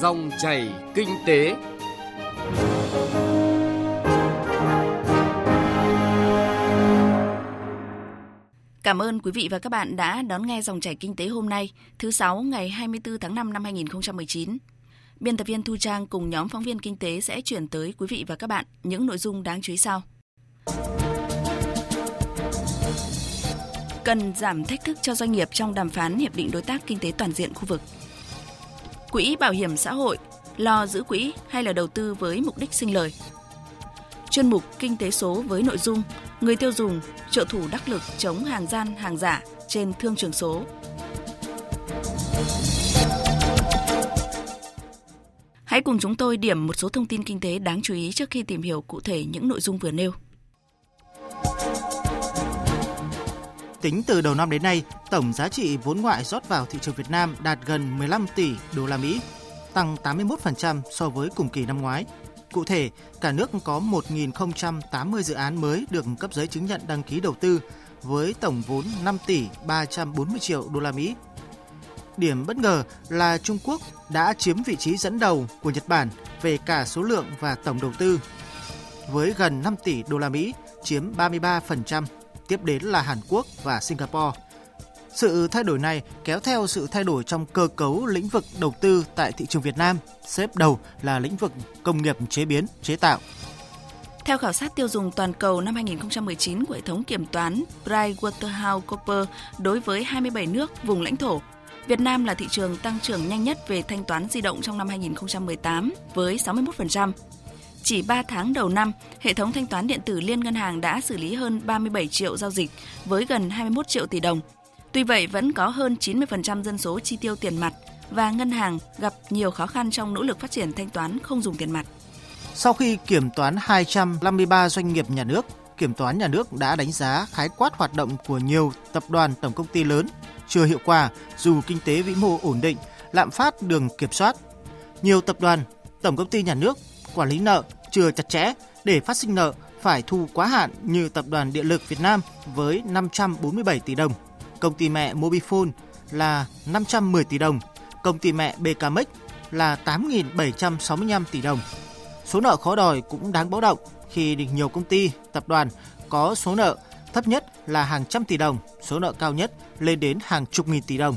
Dòng chảy kinh tế. Cảm ơn quý vị và các bạn đã đón nghe dòng chảy kinh tế hôm nay, thứ sáu ngày 24 tháng 5 năm 2019. Biên tập viên Thu Trang cùng nhóm phóng viên kinh tế sẽ chuyển tới quý vị và các bạn những nội dung đáng chú ý sau. Cần giảm thách thức cho doanh nghiệp trong đàm phán hiệp định đối tác kinh tế toàn diện khu vực. Quỹ bảo hiểm xã hội lo giữ quỹ hay là đầu tư với mục đích sinh lời. Chuyên mục Kinh tế số với nội dung Người tiêu dùng trợ thủ đắc lực chống hàng gian, hàng giả trên thương trường số. Hãy cùng chúng tôi điểm một số thông tin kinh tế đáng chú ý trước khi tìm hiểu cụ thể những nội dung vừa nêu. Tính từ đầu năm đến nay, tổng giá trị vốn ngoại rót vào thị trường Việt Nam đạt gần 15 tỷ đô la Mỹ, tăng 81% so với cùng kỳ năm ngoái. Cụ thể, cả nước có 1.080 dự án mới được cấp giấy chứng nhận đăng ký đầu tư với tổng vốn 5 tỷ 340 triệu đô la Mỹ. Điểm bất ngờ là Trung Quốc đã chiếm vị trí dẫn đầu của Nhật Bản về cả số lượng và tổng đầu tư với gần 5 tỷ đô la Mỹ, chiếm 33%, tiếp đến là Hàn Quốc và Singapore. Sự thay đổi này kéo theo sự thay đổi trong cơ cấu lĩnh vực đầu tư tại thị trường Việt Nam, xếp đầu là lĩnh vực công nghiệp chế biến, chế tạo. Theo khảo sát tiêu dùng toàn cầu năm 2019 của hệ thống kiểm toán PricewaterhouseCoopers đối với 27 nước vùng lãnh thổ, Việt Nam là thị trường tăng trưởng nhanh nhất về thanh toán di động trong năm 2018 với 61%. Chỉ 3 tháng đầu năm, hệ thống thanh toán điện tử liên ngân hàng đã xử lý hơn 37 triệu giao dịch với gần 21 triệu tỷ đồng. Tuy vậy, vẫn có hơn 90% dân số chi tiêu tiền mặt và ngân hàng gặp nhiều khó khăn trong nỗ lực phát triển thanh toán không dùng tiền mặt. Sau khi kiểm toán 253 doanh nghiệp nhà nước, Kiểm toán nhà nước đã đánh giá khái quát hoạt động của nhiều tập đoàn tổng công ty lớn chưa hiệu quả dù kinh tế vĩ mô ổn định, lạm phát đường kiểm soát. Nhiều tập đoàn, tổng công ty nhà nước quản lý nợ chưa chặt chẽ để phát sinh nợ phải thu quá hạn như tập đoàn Điện lực Việt Nam với 547 tỷ đồng, công ty mẹ Mobifone là 510 tỷ đồng, công ty mẹ BKMX là 8.765 tỷ đồng. Số nợ khó đòi cũng đáng báo động khi nhiều công ty, tập đoàn có số nợ thấp nhất là hàng trăm tỷ đồng, số nợ cao nhất lên đến hàng chục nghìn tỷ đồng.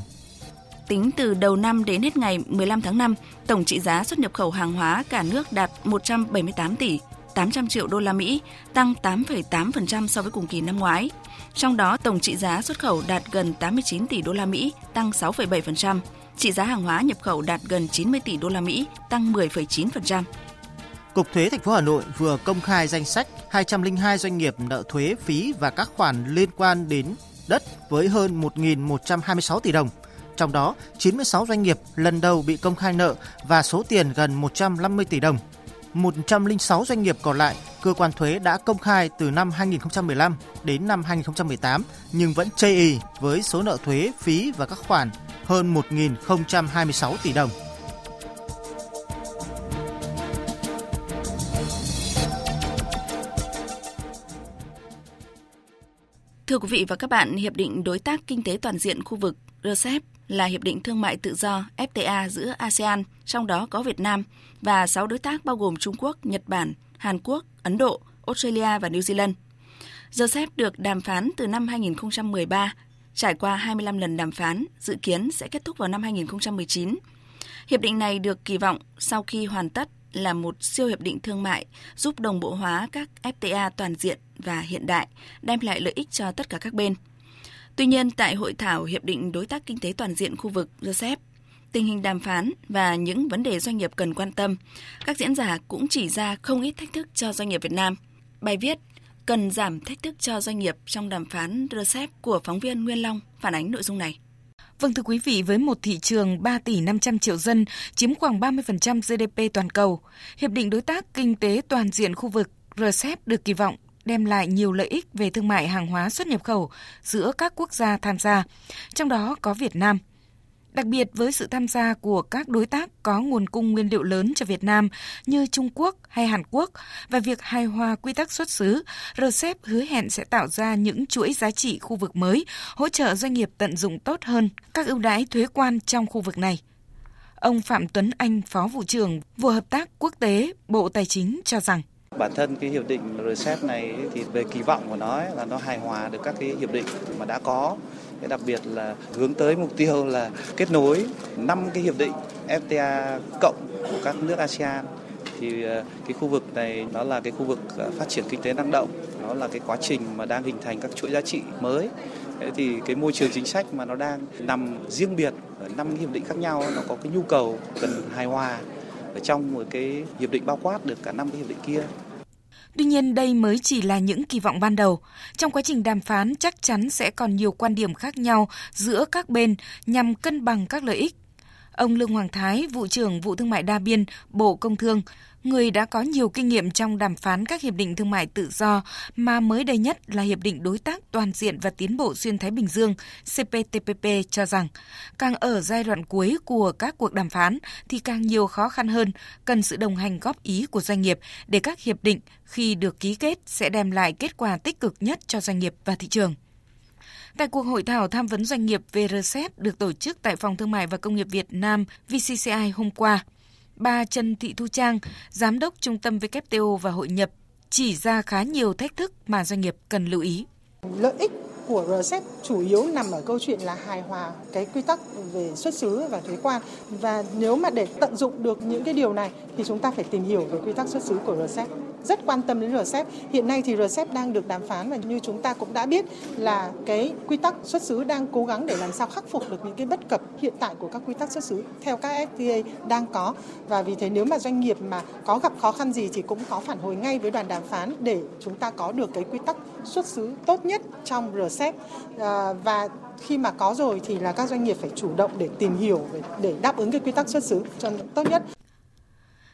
Tính từ đầu năm đến hết ngày 15 tháng 5, tổng trị giá xuất nhập khẩu hàng hóa cả nước đạt 178 tỷ 800 triệu đô la Mỹ, tăng 8,8% so với cùng kỳ năm ngoái. Trong đó, tổng trị giá xuất khẩu đạt gần 89 tỷ đô la Mỹ, tăng 6,7%. Trị giá hàng hóa nhập khẩu đạt gần 90 tỷ đô la Mỹ, tăng 10,9%. Cục Thuế thành phố Hà Nội vừa công khai danh sách 202 doanh nghiệp nợ thuế phí và các khoản liên quan đến đất với hơn 1.126 tỷ đồng. Trong đó, 96 doanh nghiệp lần đầu bị công khai nợ và số tiền gần 150 tỷ đồng. 106 doanh nghiệp còn lại, cơ quan thuế đã công khai từ năm 2015 đến năm 2018 nhưng vẫn chây ý với số nợ thuế, phí và các khoản hơn 1.026 tỷ đồng. Thưa quý vị và các bạn, Hiệp định Đối tác Kinh tế Toàn diện khu vực RCEP là hiệp định thương mại tự do FTA giữa ASEAN, trong đó có Việt Nam, và 6 đối tác bao gồm Trung Quốc, Nhật Bản, Hàn Quốc, Ấn Độ, Australia và New Zealand. RCEP được đàm phán từ năm 2013, trải qua 25 lần đàm phán, dự kiến sẽ kết thúc vào năm 2019. Hiệp định này được kỳ vọng sau khi hoàn tất là một siêu hiệp định thương mại giúp đồng bộ hóa các FTA toàn diện và hiện đại, đem lại lợi ích cho tất cả các bên. Tuy nhiên, tại hội thảo Hiệp định Đối tác Kinh tế Toàn diện khu vực RCEP, tình hình đàm phán và những vấn đề doanh nghiệp cần quan tâm, các diễn giả cũng chỉ ra không ít thách thức cho doanh nghiệp Việt Nam. Bài viết Cần giảm thách thức cho doanh nghiệp trong đàm phán RCEP của phóng viên Nguyên Long phản ánh nội dung này. Vâng thưa quý vị, với một thị trường 3 tỷ 500 triệu dân, chiếm khoảng 30% GDP toàn cầu, Hiệp định Đối tác Kinh tế Toàn diện khu vực RCEP được kỳ vọng đem lại nhiều lợi ích về thương mại hàng hóa xuất nhập khẩu giữa các quốc gia tham gia, trong đó có Việt Nam – Đặc biệt với sự tham gia của các đối tác có nguồn cung nguyên liệu lớn cho Việt Nam như Trung Quốc hay Hàn Quốc và việc hài hòa quy tắc xuất xứ, RCEP hứa hẹn sẽ tạo ra những chuỗi giá trị khu vực mới, hỗ trợ doanh nghiệp tận dụng tốt hơn các ưu đãi thuế quan trong khu vực này. Ông Phạm Tuấn Anh, Phó vụ trưởng vụ hợp tác quốc tế Bộ Tài chính cho rằng Bản thân cái hiệp định RCEP này thì về kỳ vọng của nó là nó hài hòa được các cái hiệp định mà đã có. Cái đặc biệt là hướng tới mục tiêu là kết nối năm cái hiệp định FTA cộng của các nước ASEAN thì ờ, cái khu vực này nó là cái khu vực ờ, phát triển kinh tế năng động, nó là cái quá trình mà đang hình thành các chuỗi giá trị mới. Thế thì cái môi trường chính sách mà nó đang nằm riêng biệt ở năm hiệp định khác nhau nó có cái nhu cầu cần hài hòa ở trong một cái hiệp định bao quát được cả năm cái hiệp định kia. Tuy nhiên đây mới chỉ là những kỳ vọng ban đầu. Trong quá trình đàm phán, chắc chắn sẽ còn nhiều quan điểm khác nhau giữa các bên nhằm cân bằng các lợi ích. Ông Lương Hoàng Thái, vụ trưởng vụ thương mại đa biên, Bộ Công Thương, người đã có nhiều kinh nghiệm trong đàm phán các hiệp định thương mại tự do mà mới đây nhất là Hiệp định Đối tác Toàn diện và Tiến bộ Xuyên Thái Bình Dương CPTPP cho rằng càng ở giai đoạn cuối của các cuộc đàm phán thì càng nhiều khó khăn hơn, cần sự đồng hành góp ý của doanh nghiệp để các hiệp định khi được ký kết sẽ đem lại kết quả tích cực nhất cho doanh nghiệp và thị trường. Tại cuộc hội thảo tham vấn doanh nghiệp về RCEP được tổ chức tại Phòng Thương mại và Công nghiệp Việt Nam VCCI hôm qua, bà Trần Thị Thu Trang, Giám đốc Trung tâm WTO và Hội nhập, chỉ ra khá nhiều thách thức mà doanh nghiệp cần lưu ý. Lợi ích của RCEP chủ yếu nằm ở câu chuyện là hài hòa cái quy tắc về xuất xứ và thuế quan. Và nếu mà để tận dụng được những cái điều này thì chúng ta phải tìm hiểu về quy tắc xuất xứ của RCEP rất quan tâm đến RCEP. Hiện nay thì RCEP đang được đàm phán và như chúng ta cũng đã biết là cái quy tắc xuất xứ đang cố gắng để làm sao khắc phục được những cái bất cập hiện tại của các quy tắc xuất xứ theo các FTA đang có. Và vì thế nếu mà doanh nghiệp mà có gặp khó khăn gì thì cũng có phản hồi ngay với đoàn đàm phán để chúng ta có được cái quy tắc xuất xứ tốt nhất trong RCEP xét à, và khi mà có rồi thì là các doanh nghiệp phải chủ động để tìm hiểu để đáp ứng cái quy tắc xuất xứ cho tốt nhất.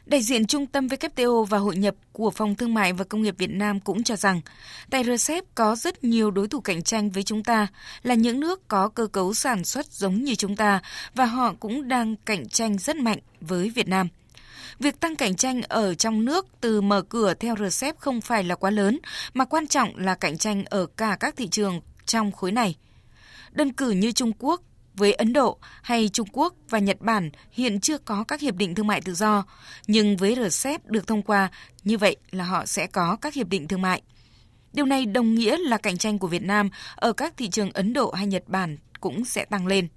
Đại diện Trung tâm WTO và Hội nhập của Phòng Thương mại và Công nghiệp Việt Nam cũng cho rằng, tại RCEP có rất nhiều đối thủ cạnh tranh với chúng ta, là những nước có cơ cấu sản xuất giống như chúng ta và họ cũng đang cạnh tranh rất mạnh với Việt Nam. Việc tăng cạnh tranh ở trong nước từ mở cửa theo RCEP không phải là quá lớn, mà quan trọng là cạnh tranh ở cả các thị trường trong khối này. Đơn cử như Trung Quốc với Ấn Độ hay Trung Quốc và Nhật Bản hiện chưa có các hiệp định thương mại tự do, nhưng với RCEP được thông qua, như vậy là họ sẽ có các hiệp định thương mại. Điều này đồng nghĩa là cạnh tranh của Việt Nam ở các thị trường Ấn Độ hay Nhật Bản cũng sẽ tăng lên.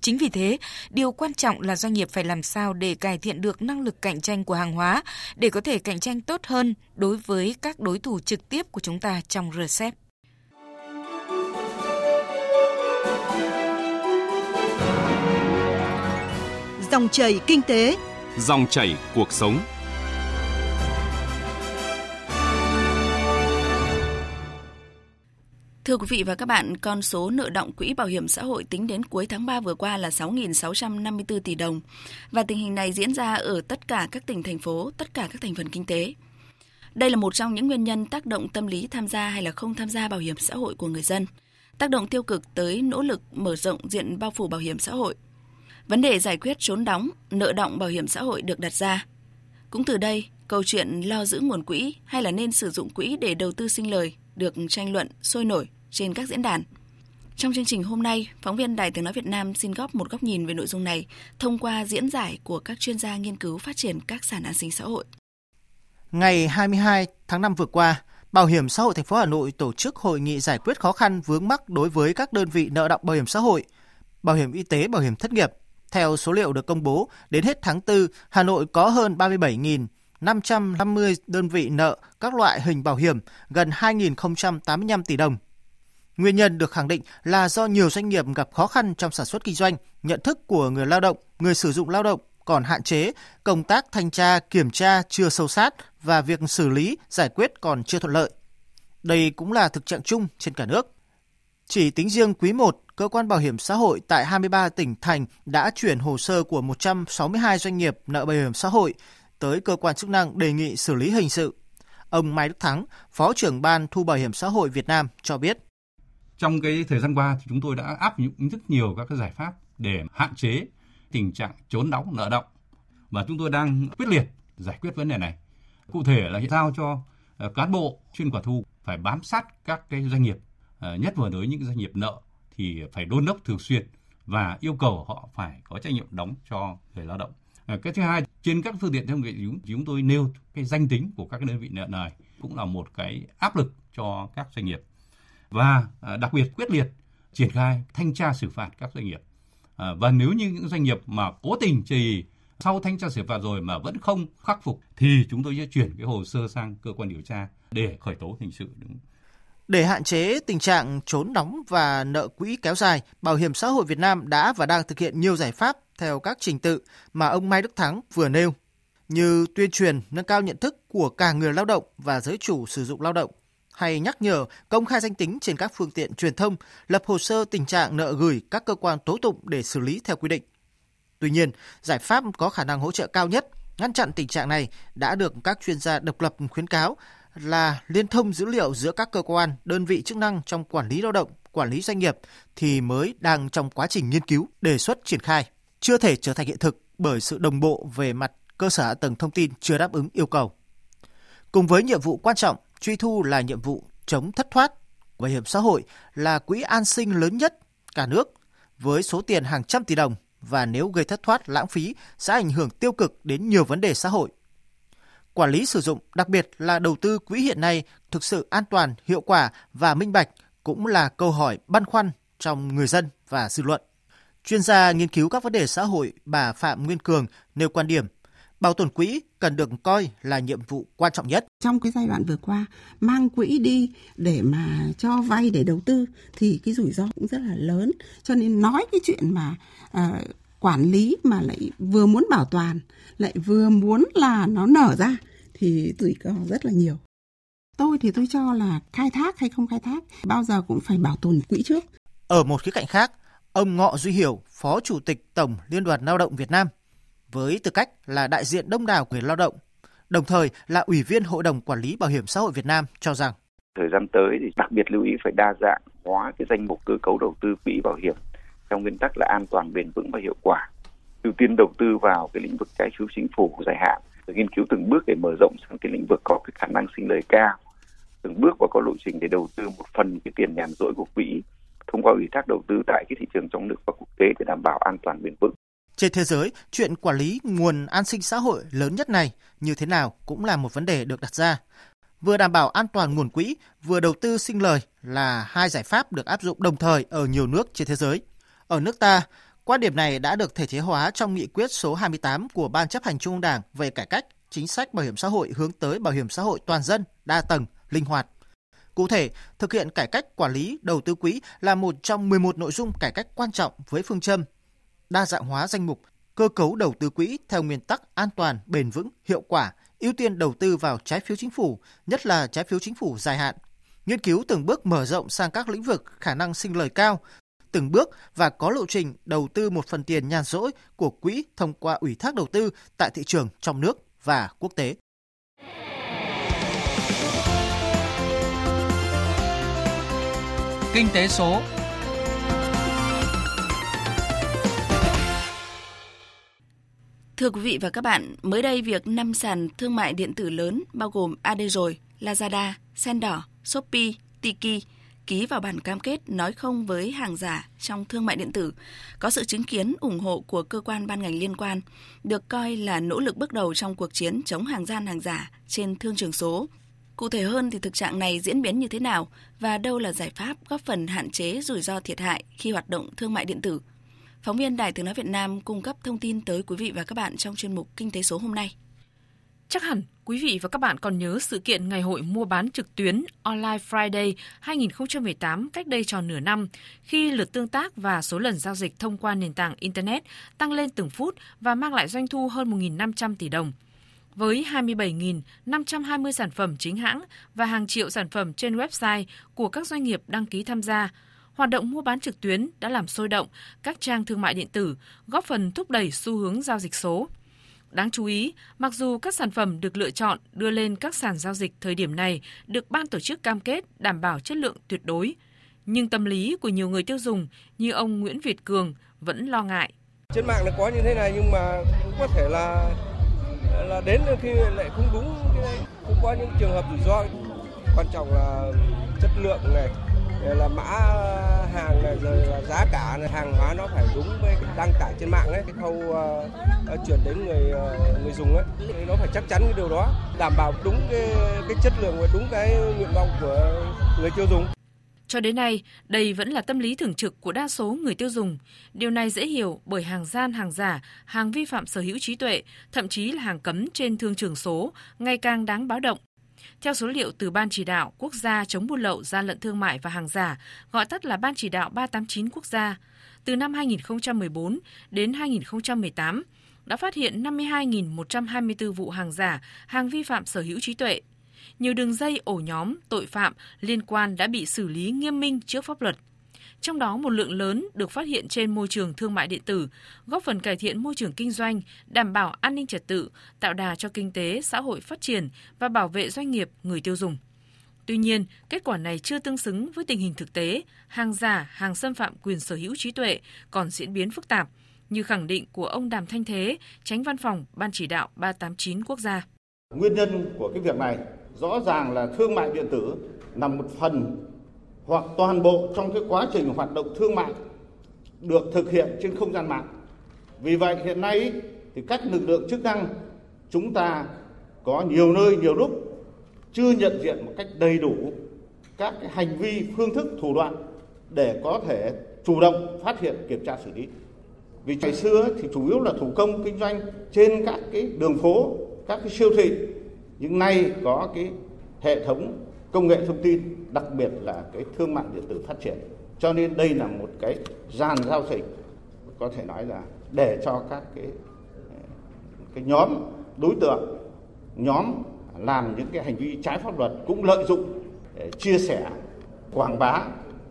Chính vì thế, điều quan trọng là doanh nghiệp phải làm sao để cải thiện được năng lực cạnh tranh của hàng hóa để có thể cạnh tranh tốt hơn đối với các đối thủ trực tiếp của chúng ta trong RCEP. Dòng chảy kinh tế, dòng chảy cuộc sống. Thưa quý vị và các bạn, con số nợ động quỹ bảo hiểm xã hội tính đến cuối tháng 3 vừa qua là 6.654 tỷ đồng và tình hình này diễn ra ở tất cả các tỉnh thành phố, tất cả các thành phần kinh tế. Đây là một trong những nguyên nhân tác động tâm lý tham gia hay là không tham gia bảo hiểm xã hội của người dân, tác động tiêu cực tới nỗ lực mở rộng diện bao phủ bảo hiểm xã hội Vấn đề giải quyết trốn đóng, nợ động bảo hiểm xã hội được đặt ra. Cũng từ đây, câu chuyện lo giữ nguồn quỹ hay là nên sử dụng quỹ để đầu tư sinh lời được tranh luận sôi nổi trên các diễn đàn. Trong chương trình hôm nay, phóng viên Đài Tiếng Nói Việt Nam xin góp một góc nhìn về nội dung này thông qua diễn giải của các chuyên gia nghiên cứu phát triển các sản an sinh xã hội. Ngày 22 tháng 5 vừa qua, Bảo hiểm xã hội thành phố Hà Nội tổ chức hội nghị giải quyết khó khăn vướng mắc đối với các đơn vị nợ động bảo hiểm xã hội, bảo hiểm y tế, bảo hiểm thất nghiệp theo số liệu được công bố, đến hết tháng 4, Hà Nội có hơn 37.550 đơn vị nợ các loại hình bảo hiểm, gần 2.085 tỷ đồng. Nguyên nhân được khẳng định là do nhiều doanh nghiệp gặp khó khăn trong sản xuất kinh doanh, nhận thức của người lao động, người sử dụng lao động còn hạn chế, công tác thanh tra, kiểm tra chưa sâu sát và việc xử lý, giải quyết còn chưa thuận lợi. Đây cũng là thực trạng chung trên cả nước. Chỉ tính riêng quý 1, cơ quan bảo hiểm xã hội tại 23 tỉnh thành đã chuyển hồ sơ của 162 doanh nghiệp nợ bảo hiểm xã hội tới cơ quan chức năng đề nghị xử lý hình sự. Ông Mai Đức Thắng, Phó trưởng Ban Thu Bảo hiểm xã hội Việt Nam cho biết. Trong cái thời gian qua thì chúng tôi đã áp dụng rất nhiều các cái giải pháp để hạn chế tình trạng trốn đóng nợ động và chúng tôi đang quyết liệt giải quyết vấn đề này. Cụ thể là giao cho ờ, cán bộ chuyên quả thu phải bám sát các cái doanh nghiệp Ờ, nhất vừa với những doanh nghiệp nợ thì phải đôn đốc thường xuyên và yêu cầu họ phải có trách nhiệm đóng cho người lao động. Ờ, cái thứ hai, trên các phương tiện thông nghệ chúng, chúng tôi nêu cái danh tính của các đơn vị nợ này cũng là một cái áp lực cho các doanh nghiệp. Và ờ, đặc biệt quyết liệt triển khai thanh tra xử phạt các doanh nghiệp. Và nếu như những doanh nghiệp mà cố tình trì sau thanh tra xử phạt rồi mà vẫn không khắc phục thì chúng tôi sẽ chuyển cái hồ sơ sang cơ quan điều tra để khởi tố hình sự đúng để hạn chế tình trạng trốn đóng và nợ quỹ kéo dài, Bảo hiểm xã hội Việt Nam đã và đang thực hiện nhiều giải pháp theo các trình tự mà ông Mai Đức Thắng vừa nêu, như tuyên truyền nâng cao nhận thức của cả người lao động và giới chủ sử dụng lao động, hay nhắc nhở công khai danh tính trên các phương tiện truyền thông, lập hồ sơ tình trạng nợ gửi các cơ quan tố tụng để xử lý theo quy định. Tuy nhiên, giải pháp có khả năng hỗ trợ cao nhất ngăn chặn tình trạng này đã được các chuyên gia độc lập khuyến cáo là liên thông dữ liệu giữa các cơ quan, đơn vị chức năng trong quản lý lao động, quản lý doanh nghiệp thì mới đang trong quá trình nghiên cứu, đề xuất triển khai, chưa thể trở thành hiện thực bởi sự đồng bộ về mặt cơ sở hạ tầng thông tin chưa đáp ứng yêu cầu. Cùng với nhiệm vụ quan trọng, truy thu là nhiệm vụ chống thất thoát. Bảo hiểm xã hội là quỹ an sinh lớn nhất cả nước với số tiền hàng trăm tỷ đồng và nếu gây thất thoát lãng phí sẽ ảnh hưởng tiêu cực đến nhiều vấn đề xã hội Quản lý sử dụng, đặc biệt là đầu tư quỹ hiện nay thực sự an toàn, hiệu quả và minh bạch cũng là câu hỏi băn khoăn trong người dân và dư luận. Chuyên gia nghiên cứu các vấn đề xã hội bà Phạm Nguyên Cường nêu quan điểm bảo tồn quỹ cần được coi là nhiệm vụ quan trọng nhất. Trong cái giai đoạn vừa qua, mang quỹ đi để mà cho vay để đầu tư thì cái rủi ro cũng rất là lớn. Cho nên nói cái chuyện mà à, quản lý mà lại vừa muốn bảo toàn lại vừa muốn là nó nở ra thì rủi ro rất là nhiều. Tôi thì tôi cho là khai thác hay không khai thác bao giờ cũng phải bảo tồn quỹ trước. Ở một khía cạnh khác ông Ngọ Duy Hiểu phó chủ tịch tổng liên đoàn lao động Việt Nam với tư cách là đại diện đông đảo người lao động đồng thời là ủy viên hội đồng quản lý bảo hiểm xã hội Việt Nam cho rằng thời gian tới thì đặc biệt lưu ý phải đa dạng hóa cái danh mục cơ cấu đầu tư quỹ bảo hiểm trong nguyên tắc là an toàn bền vững và hiệu quả ưu tiên đầu tư vào cái lĩnh vực trái phiếu chính phủ dài hạn nghiên cứu từng bước để mở rộng sang cái lĩnh vực có cái khả năng sinh lời cao từng bước và có lộ trình để đầu tư một phần cái tiền nhàn rỗi của quỹ thông qua ủy thác đầu tư tại cái thị trường trong nước và quốc tế để đảm bảo an toàn bền vững. Trên thế giới, chuyện quản lý nguồn an sinh xã hội lớn nhất này như thế nào cũng là một vấn đề được đặt ra. Vừa đảm bảo an toàn nguồn quỹ, vừa đầu tư sinh lời là hai giải pháp được áp dụng đồng thời ở nhiều nước trên thế giới. Ở nước ta, Quan điểm này đã được thể chế hóa trong nghị quyết số 28 của Ban chấp hành Trung ương Đảng về cải cách chính sách bảo hiểm xã hội hướng tới bảo hiểm xã hội toàn dân, đa tầng, linh hoạt. Cụ thể, thực hiện cải cách quản lý đầu tư quỹ là một trong 11 nội dung cải cách quan trọng với phương châm đa dạng hóa danh mục, cơ cấu đầu tư quỹ theo nguyên tắc an toàn, bền vững, hiệu quả, ưu tiên đầu tư vào trái phiếu chính phủ, nhất là trái phiếu chính phủ dài hạn, nghiên cứu từng bước mở rộng sang các lĩnh vực khả năng sinh lời cao, từng bước và có lộ trình đầu tư một phần tiền nhàn rỗi của quỹ thông qua ủy thác đầu tư tại thị trường trong nước và quốc tế. Kinh tế số Thưa quý vị và các bạn, mới đây việc năm sàn thương mại điện tử lớn bao gồm AD rồi, Lazada, Sendor, Shopee, Tiki ký vào bản cam kết nói không với hàng giả trong thương mại điện tử, có sự chứng kiến ủng hộ của cơ quan ban ngành liên quan, được coi là nỗ lực bước đầu trong cuộc chiến chống hàng gian hàng giả trên thương trường số. Cụ thể hơn thì thực trạng này diễn biến như thế nào và đâu là giải pháp góp phần hạn chế rủi ro thiệt hại khi hoạt động thương mại điện tử? Phóng viên Đài Tiếng Nói Việt Nam cung cấp thông tin tới quý vị và các bạn trong chuyên mục Kinh tế số hôm nay. Chắc hẳn quý vị và các bạn còn nhớ sự kiện Ngày hội mua bán trực tuyến Online Friday 2018 cách đây tròn nửa năm, khi lượt tương tác và số lần giao dịch thông qua nền tảng Internet tăng lên từng phút và mang lại doanh thu hơn 1.500 tỷ đồng. Với 27.520 sản phẩm chính hãng và hàng triệu sản phẩm trên website của các doanh nghiệp đăng ký tham gia, hoạt động mua bán trực tuyến đã làm sôi động các trang thương mại điện tử, góp phần thúc đẩy xu hướng giao dịch số. Đáng chú ý, mặc dù các sản phẩm được lựa chọn đưa lên các sàn giao dịch thời điểm này được ban tổ chức cam kết đảm bảo chất lượng tuyệt đối, nhưng tâm lý của nhiều người tiêu dùng như ông Nguyễn Việt Cường vẫn lo ngại. Trên mạng nó có như thế này nhưng mà cũng có thể là là đến khi lại không đúng cái này. cũng có những trường hợp rủi ro quan trọng là chất lượng này là mã ờ, hàng này rồi là giá cả này, hàng hóa nó phải đúng với đăng tải trên mạng ấy cái khâu uh, chuyển đến người uh, người dùng ấy nó phải chắc chắn cái điều đó đảm bảo đúng cái cái chất lượng và đúng cái nguyện vọng của người tiêu dùng cho đến nay, đây vẫn là tâm lý thường trực của đa số người tiêu dùng. Điều này dễ hiểu bởi hàng gian, hàng giả, hàng vi phạm sở hữu trí tuệ, thậm chí là hàng cấm trên thương trường số ngày càng đáng báo động. Theo số liệu từ Ban chỉ đạo quốc gia chống buôn lậu, gian lận thương mại và hàng giả, gọi tắt là Ban chỉ đạo 389 quốc gia, từ năm 2014 đến 2018 đã phát hiện 52.124 vụ hàng giả, hàng vi phạm sở hữu trí tuệ, nhiều đường dây ổ nhóm tội phạm liên quan đã bị xử lý nghiêm minh trước pháp luật. Trong đó một lượng lớn được phát hiện trên môi trường thương mại điện tử, góp phần cải thiện môi trường kinh doanh, đảm bảo an ninh trật tự, tạo đà cho kinh tế, xã hội phát triển và bảo vệ doanh nghiệp, người tiêu dùng. Tuy nhiên, kết quả này chưa tương xứng với tình hình thực tế, hàng giả, hàng xâm phạm quyền sở hữu trí tuệ còn diễn biến phức tạp, như khẳng định của ông Đàm Thanh Thế, tránh văn phòng Ban chỉ đạo 389 quốc gia. Nguyên nhân của cái việc này rõ ràng là thương mại điện tử nằm một phần hoặc toàn bộ trong cái quá trình hoạt động thương mại được thực hiện trên không gian mạng. Vì vậy hiện nay thì các lực lượng chức năng chúng ta có nhiều nơi nhiều lúc chưa nhận diện một cách đầy đủ các cái hành vi, phương thức, thủ đoạn để có thể chủ động phát hiện, kiểm tra xử lý. Vì ngày xưa thì chủ yếu là thủ công kinh doanh trên các cái đường phố, các cái siêu thị nhưng nay có cái hệ thống công nghệ thông tin đặc biệt là cái thương mại điện tử phát triển. Cho nên đây là một cái dàn giao dịch có thể nói là để cho các cái cái nhóm đối tượng nhóm làm những cái hành vi trái pháp luật cũng lợi dụng để chia sẻ quảng bá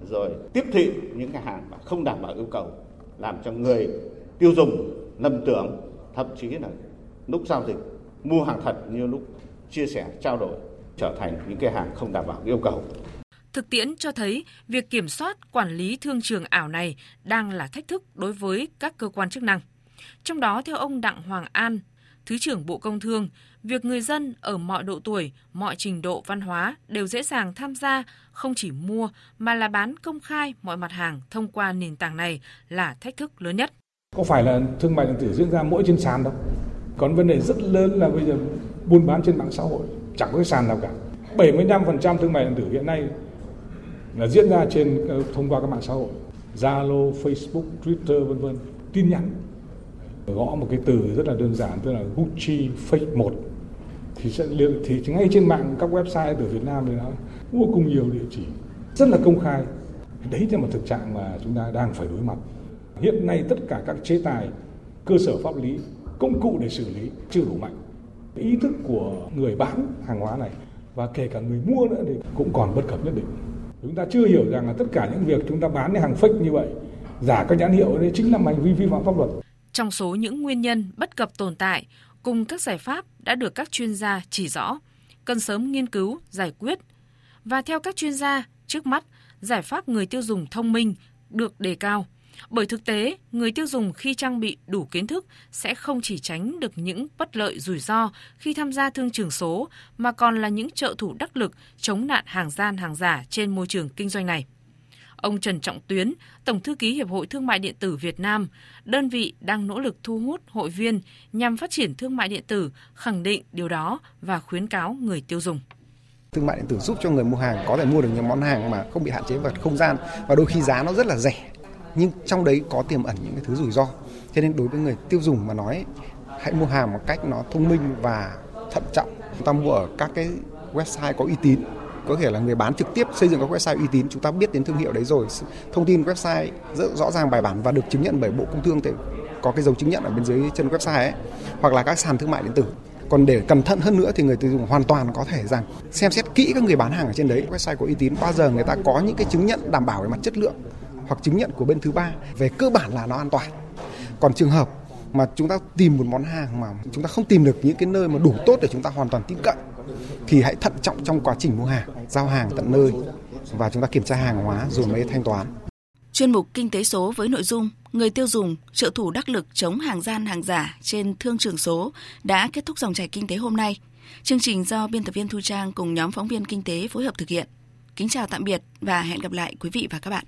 rồi tiếp thị những cái hàng mà không đảm bảo yêu cầu làm cho người tiêu dùng lầm tưởng thậm chí là lúc giao dịch mua hàng thật như lúc chia sẻ, trao đổi trở thành những cái hàng không đảm bảo yêu cầu. Thực tiễn cho thấy việc kiểm soát quản lý thương trường ảo này đang là thách thức đối với các cơ quan chức năng. Trong đó theo ông Đặng Hoàng An, Thứ trưởng Bộ Công Thương, việc người dân ở mọi độ tuổi, mọi trình độ văn hóa đều dễ dàng tham gia không chỉ mua mà là bán công khai mọi mặt hàng thông qua nền tảng này là thách thức lớn nhất. Có phải là thương mại điện tử diễn ra mỗi trên sàn đâu. Còn vấn đề rất lớn là bây giờ buôn bán trên mạng xã hội chẳng có cái sàn nào cả. 75% thương mại điện tử hiện nay là diễn ra trên ờ, thông qua các mạng xã hội Zalo, Facebook, Twitter vân vân. Tin nhắn. Gõ một cái từ rất là đơn giản tức là Gucci Fake 1 thì sẽ thì ngay trên mạng các website ở Việt Nam thì nó vô cùng nhiều địa chỉ. Rất là công khai. Đấy là một thực trạng mà chúng ta đang phải đối mặt. Hiện nay tất cả các chế tài cơ sở pháp lý công cụ để xử lý chưa đủ mạnh ý thức của người bán hàng hóa này và kể cả người mua nữa thì cũng còn bất cập nhất định. Chúng ta chưa hiểu rằng là tất cả những việc chúng ta bán những hàng fake như vậy, giả các nhãn hiệu, đấy chính là hành vi vi phạm pháp luật. Trong số những nguyên nhân bất cập tồn tại, cùng các giải pháp đã được các chuyên gia chỉ rõ, cần sớm nghiên cứu, giải quyết. Và theo các chuyên gia, trước mắt, giải pháp người tiêu dùng thông minh được đề cao bởi thực tế, người tiêu dùng khi trang bị đủ kiến thức sẽ không chỉ tránh được những bất lợi rủi ro khi tham gia thương trường số mà còn là những trợ thủ đắc lực chống nạn hàng gian hàng giả trên môi trường kinh doanh này. Ông Trần Trọng Tuyến, Tổng thư ký Hiệp hội Thương mại điện tử Việt Nam, đơn vị đang nỗ lực thu hút hội viên nhằm phát triển thương mại điện tử, khẳng định điều đó và khuyến cáo người tiêu dùng thương mại điện tử giúp cho người mua hàng có thể mua được những món hàng mà không bị hạn chế về không gian và đôi khi giá nó rất là rẻ nhưng trong đấy có tiềm ẩn những cái thứ rủi ro. Cho nên đối với người tiêu dùng mà nói, hãy mua hàng một cách nó thông minh và thận trọng. Chúng ta mua ở các cái website có uy tín. Có thể là người bán trực tiếp xây dựng các website uy tín. Chúng ta biết đến thương hiệu đấy rồi. Thông tin website rất rõ ràng, bài bản và được chứng nhận bởi bộ công thương thì có cái dấu chứng nhận ở bên dưới chân website ấy. Hoặc là các sàn thương mại điện tử. Còn để cẩn thận hơn nữa thì người tiêu dùng hoàn toàn có thể rằng xem xét kỹ các người bán hàng ở trên đấy. Website có uy tín. Bao giờ người ta có những cái chứng nhận đảm bảo về mặt chất lượng hoặc chứng nhận của bên thứ ba, về cơ bản là nó an toàn. Còn trường hợp mà chúng ta tìm một món hàng mà chúng ta không tìm được những cái nơi mà đủ tốt để chúng ta hoàn toàn tin cậy, thì hãy thận trọng trong quá trình mua hàng, giao hàng tận nơi và chúng ta kiểm tra hàng hóa rồi mới thanh toán. Chuyên mục kinh tế số với nội dung người tiêu dùng, trợ thủ đắc lực chống hàng gian hàng giả trên thương trường số đã kết thúc dòng chảy kinh tế hôm nay. Chương trình do biên tập viên thu trang cùng nhóm phóng viên kinh tế phối hợp thực hiện. Kính chào tạm biệt và hẹn gặp lại quý vị và các bạn.